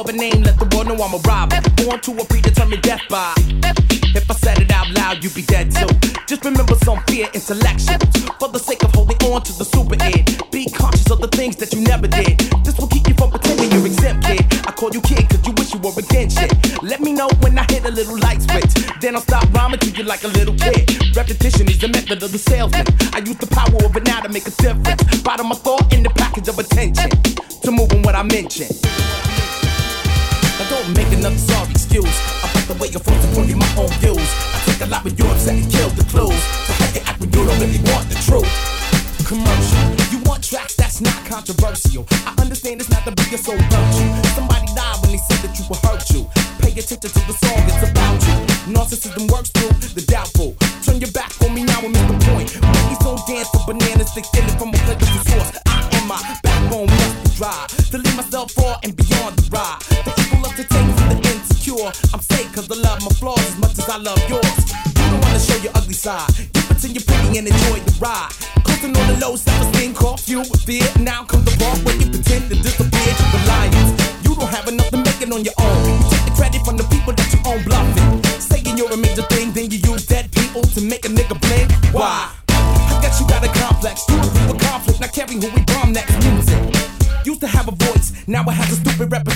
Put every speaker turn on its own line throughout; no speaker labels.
of
a
name, let the world know I'm a robber. Born to a predetermined death by. If I said it out loud, you'd be dead too. Just remember some fear intellectual. For the sake of holding on to the super end. Be conscious of the things that you never did. This will keep you from pretending you're exempt, kid. I call you kid cause you wish you were again shit. Let me know when I hit a little light switch. Then I'll stop rhyming to you like a little kid. Repetition is the method of the salesman. I use the power of an hour to make a difference. Bottom of thought in the package of attention.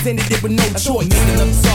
presented it with no choice. Making so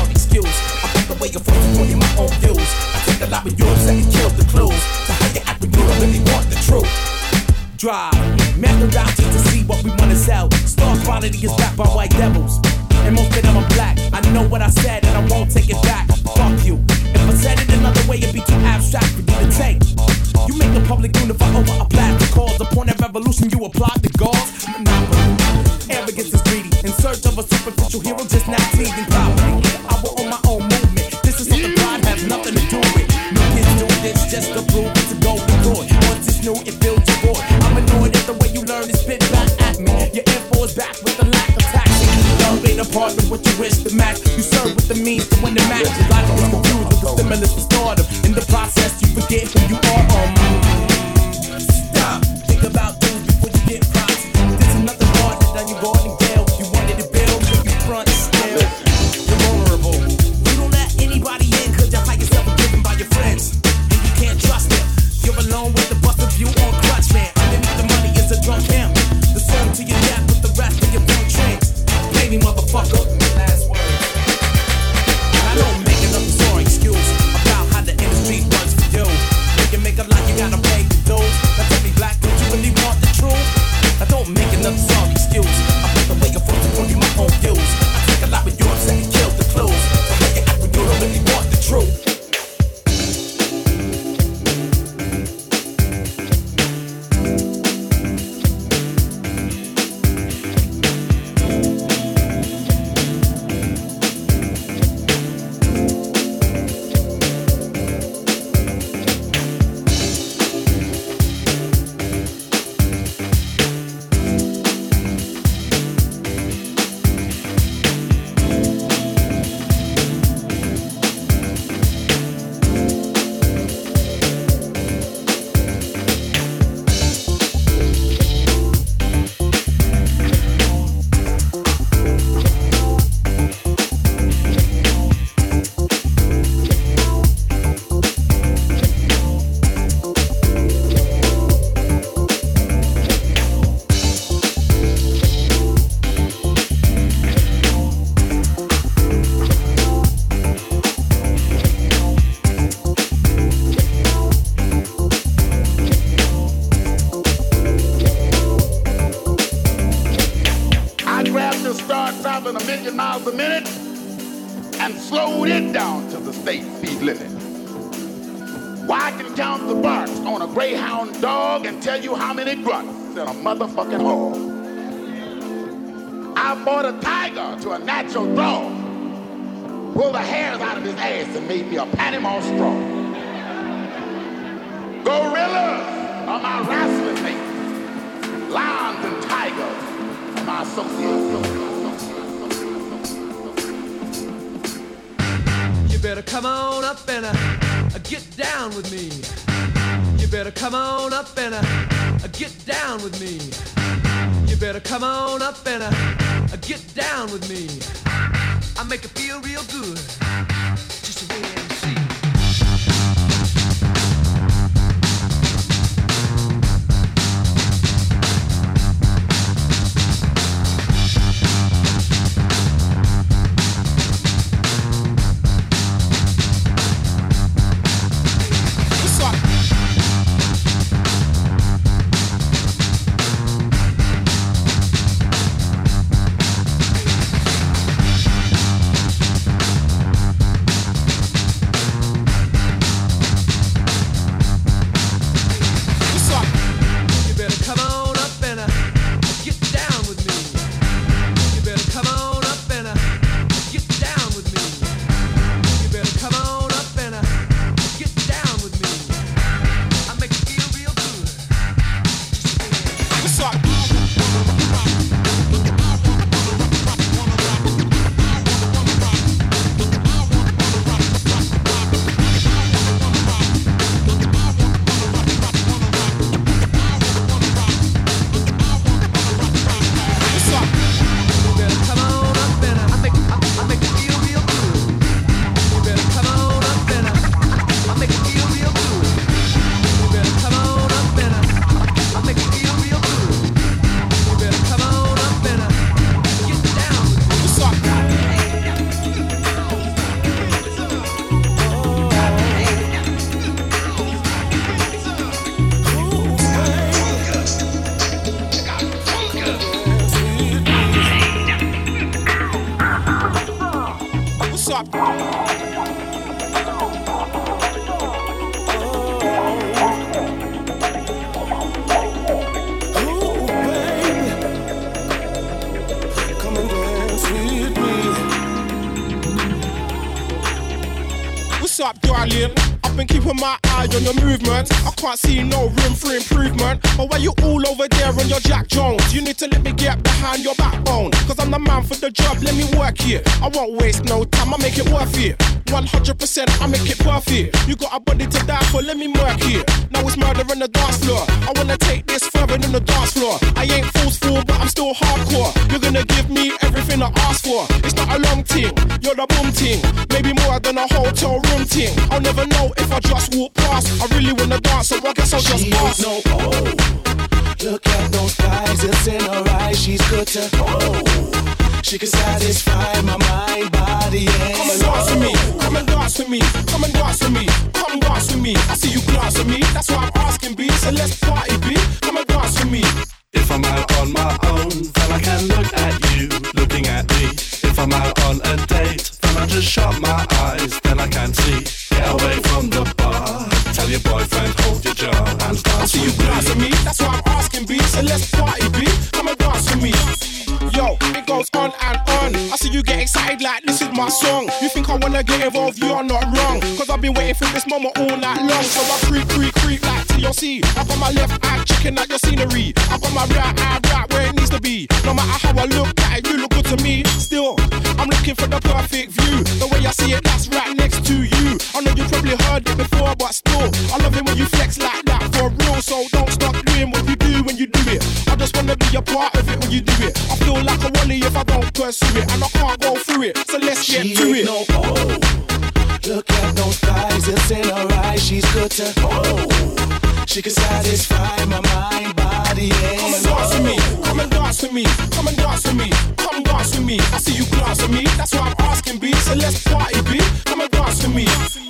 no room for improvement. But why you all over there on your Jack Jones? You need to let me get behind your backbone. Cause I'm the man for the job, let me work here. I won't waste no time, I make it worth it. 100% I make it perfect. You got a body to die for, let me work here. Now it's murder on the dance floor. I wanna take this further than the dance floor. I ain't forceful, but I'm still hardcore. You're gonna give me everything I ask for. It's not a long thing, you're the boom thing. Maybe more than a hotel room thing. I'll never know if I just walk past. I really wanna dance, so I guess I'll just
she
pass.
No, oh. Look at those thighs, it's in her eyes. She's good to oh. She can satisfy my mind, body, and
Come and dance with me, come and dance with me, come and dance with me, come dance with me. I see you glance at me, that's been waiting for this moment all night long. So I creep, creep, creep like TLC. Up on my left eye checking out your scenery. I got my right eye right where it needs to be. No matter how I look at it, you look good to me. Still, I'm looking for the perfect view. The way I see it, that's right next to you. I know you probably heard it before, but still, I love it when you flex like that for real. So don't stop doing what you do when you do it. I just wanna be a part of it when you do it. I feel like a wally if I don't pursue it, and I can't go through it. So let's get
She
to
ain't
it.
no oh. Look at those thighs, it's in her eyes. She's good to oh. She can satisfy my mind, body, and
Come and dance with me, come and dance with me, come and dance with me, come dance with me. I see you glance at me, that's why I'm asking B. So let's party, B. Come and dance with me.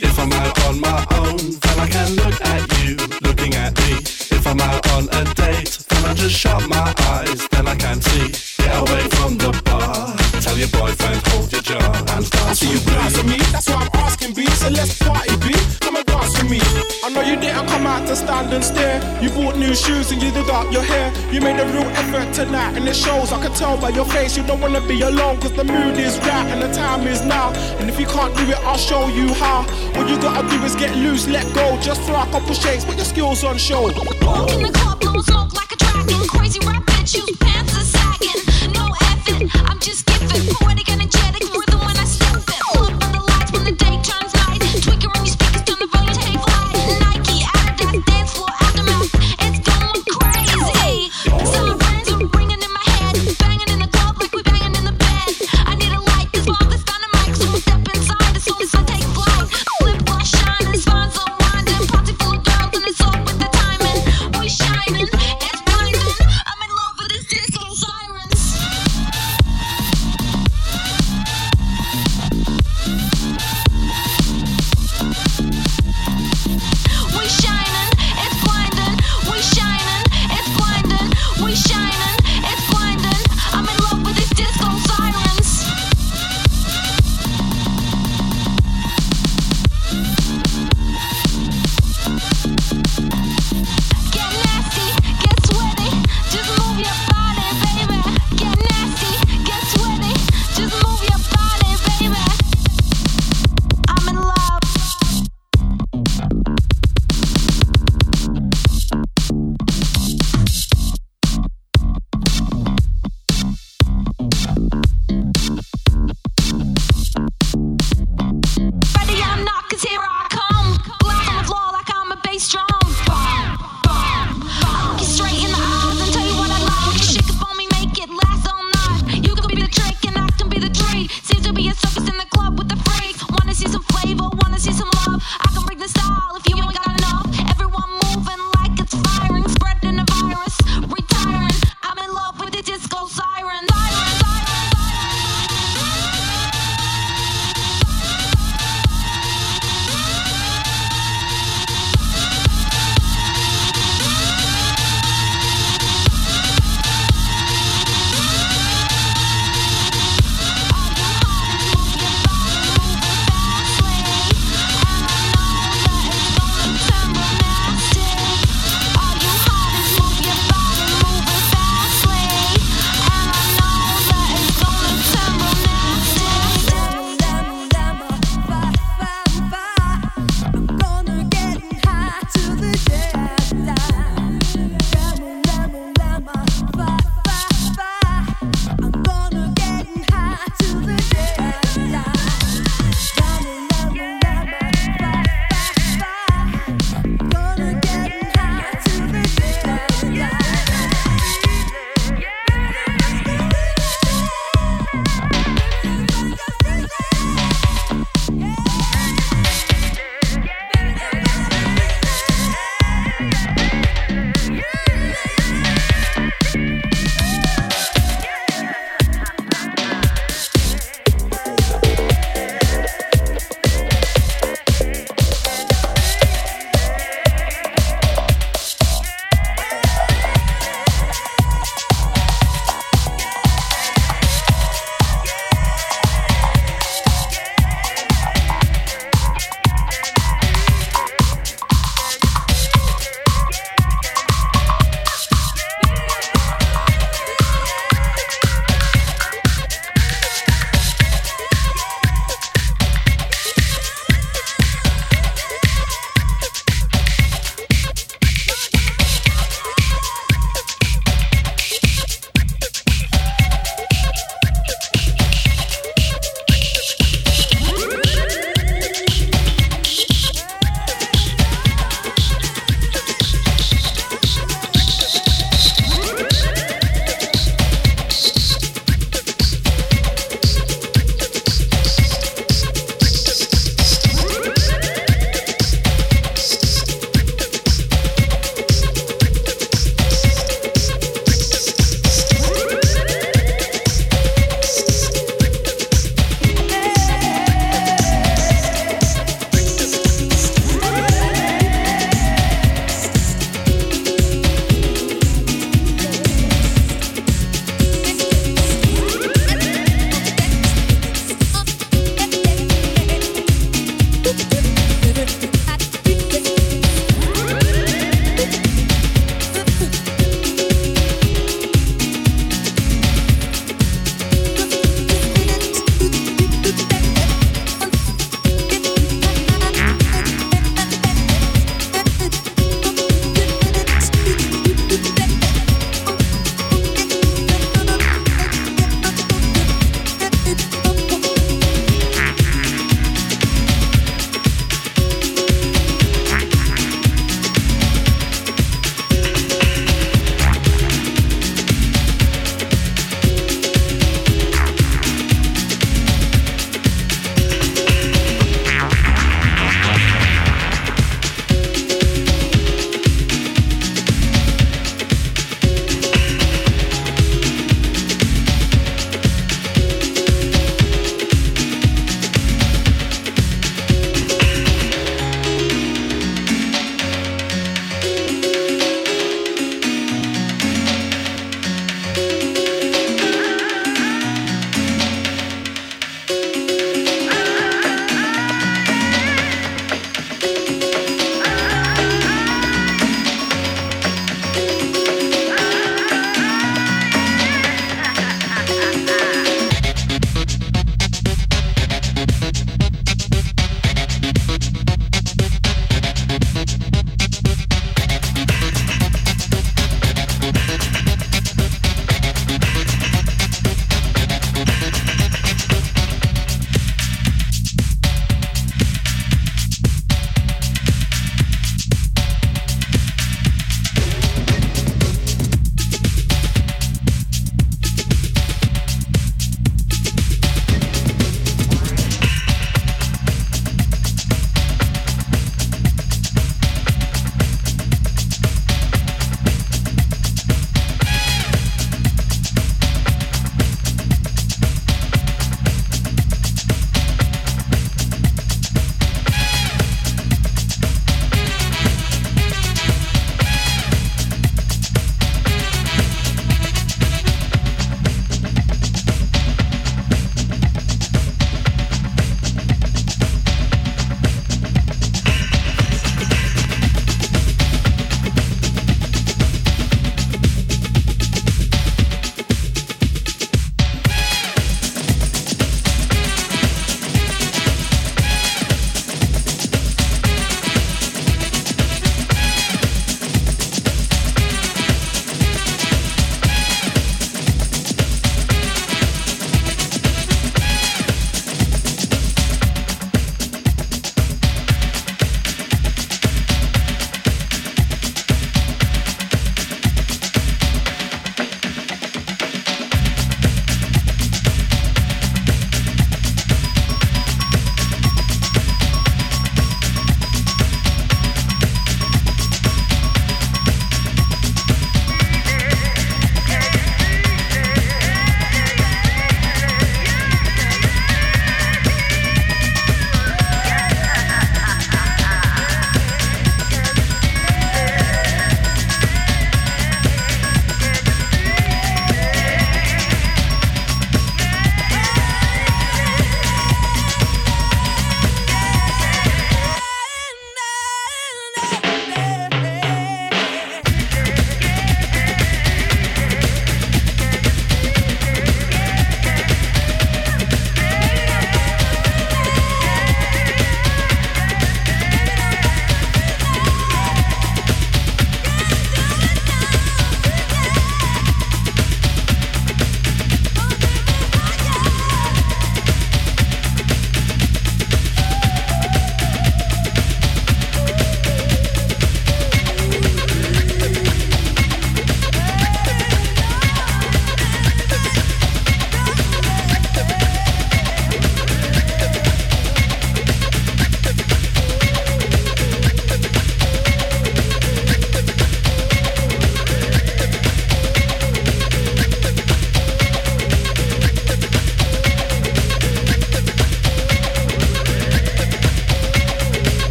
If I'm out on my own, then I can look at you looking at me. If I'm out on a date, then I just shut my eyes, then I can see. Get away from the bar. Tell your boyfriend, hold your jaw and
that's you blast
me.
That's why I'm asking B. So let's party B. Come and dance with me. I know you didn't come out to stand and stare. You bought new shoes and you did up your hair. You made a real effort tonight and it shows. I can tell by your face you don't wanna be alone. Cause the mood is right and the time is now. And if you can't do it, I'll show you how. All you gotta do is get loose, let go. Just throw a couple shakes, put your skills on show.
Walk in the club, blow smoke like a dragon. Crazy rap bitch, you pants are sagging. No effing, I'm just giving.
40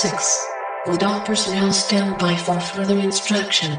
6. The doctors now stand by for further instruction.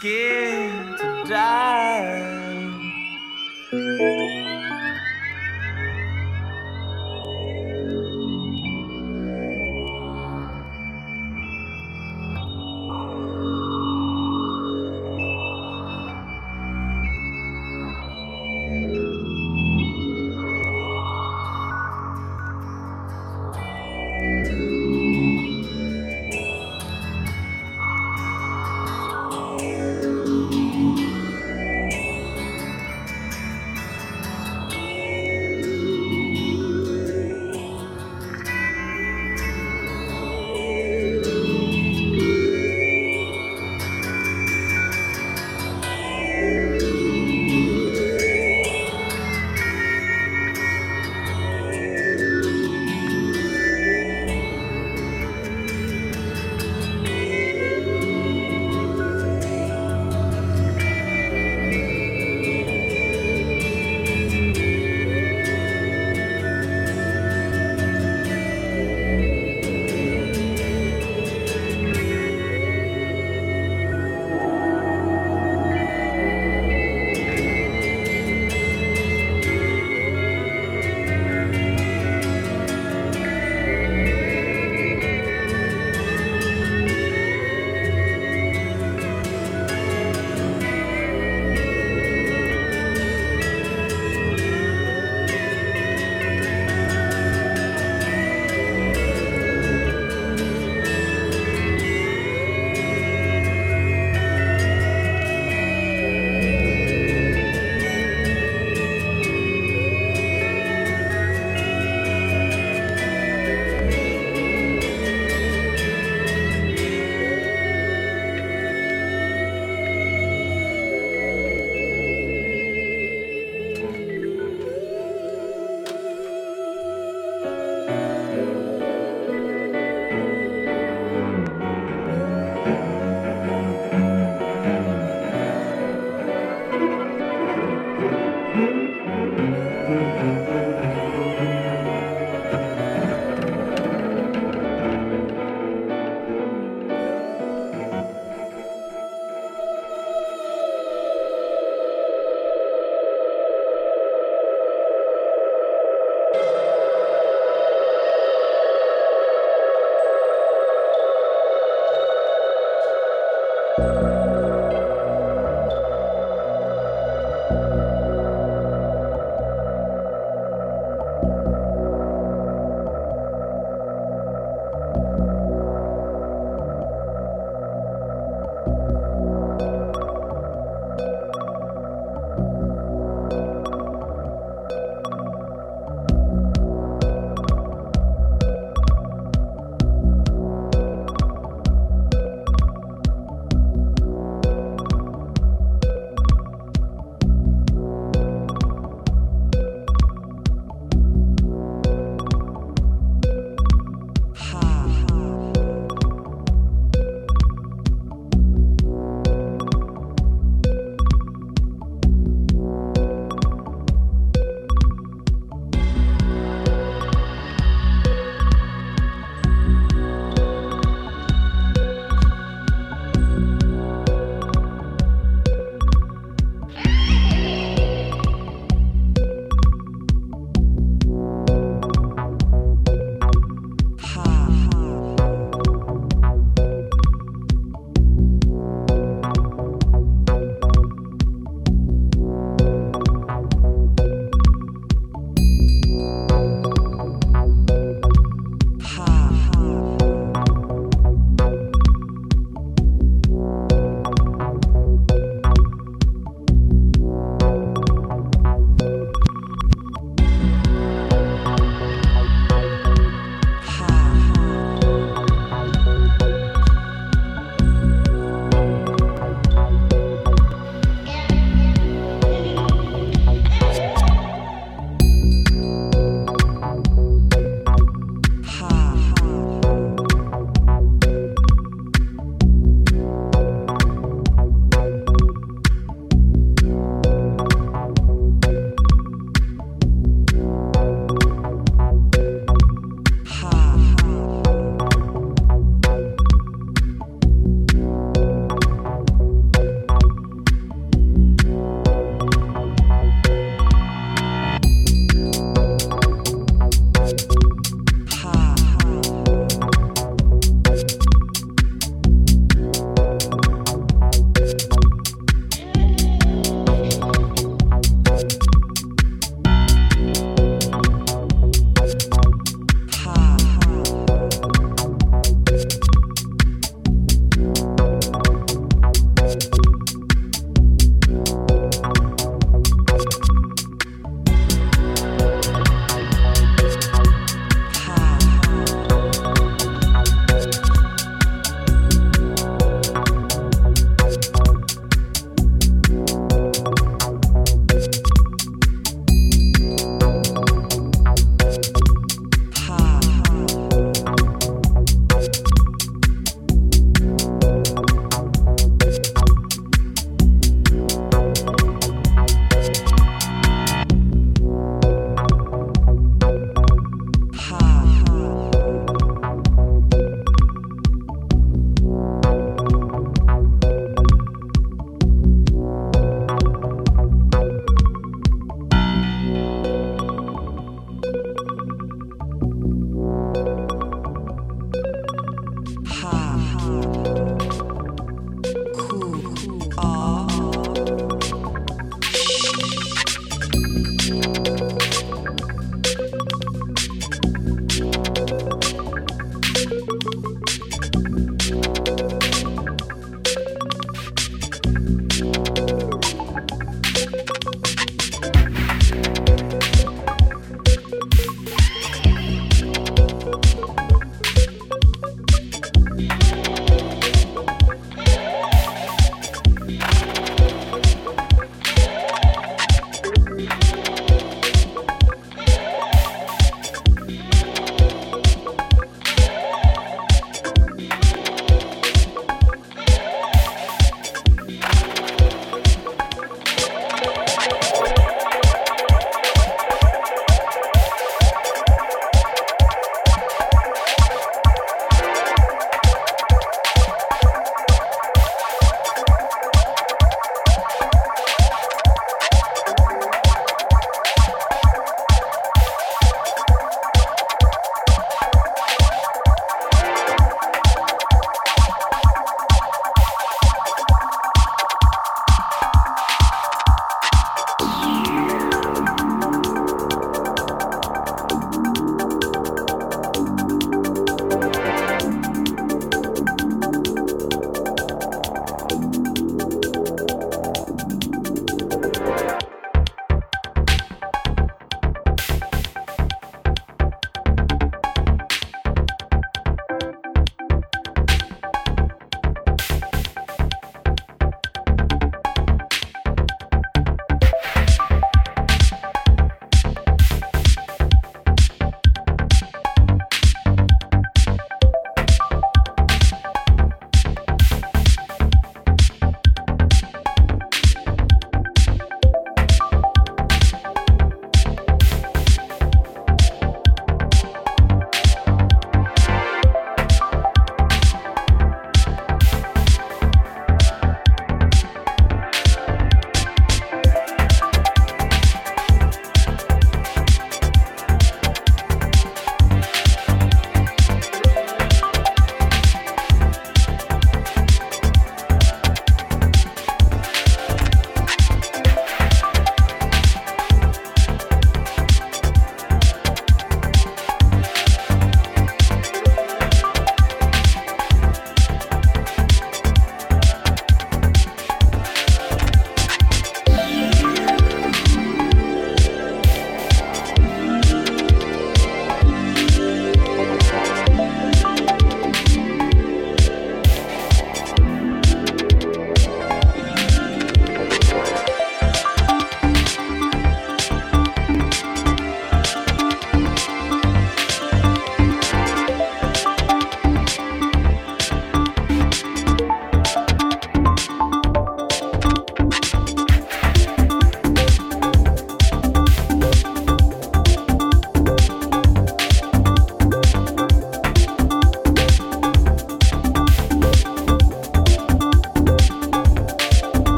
que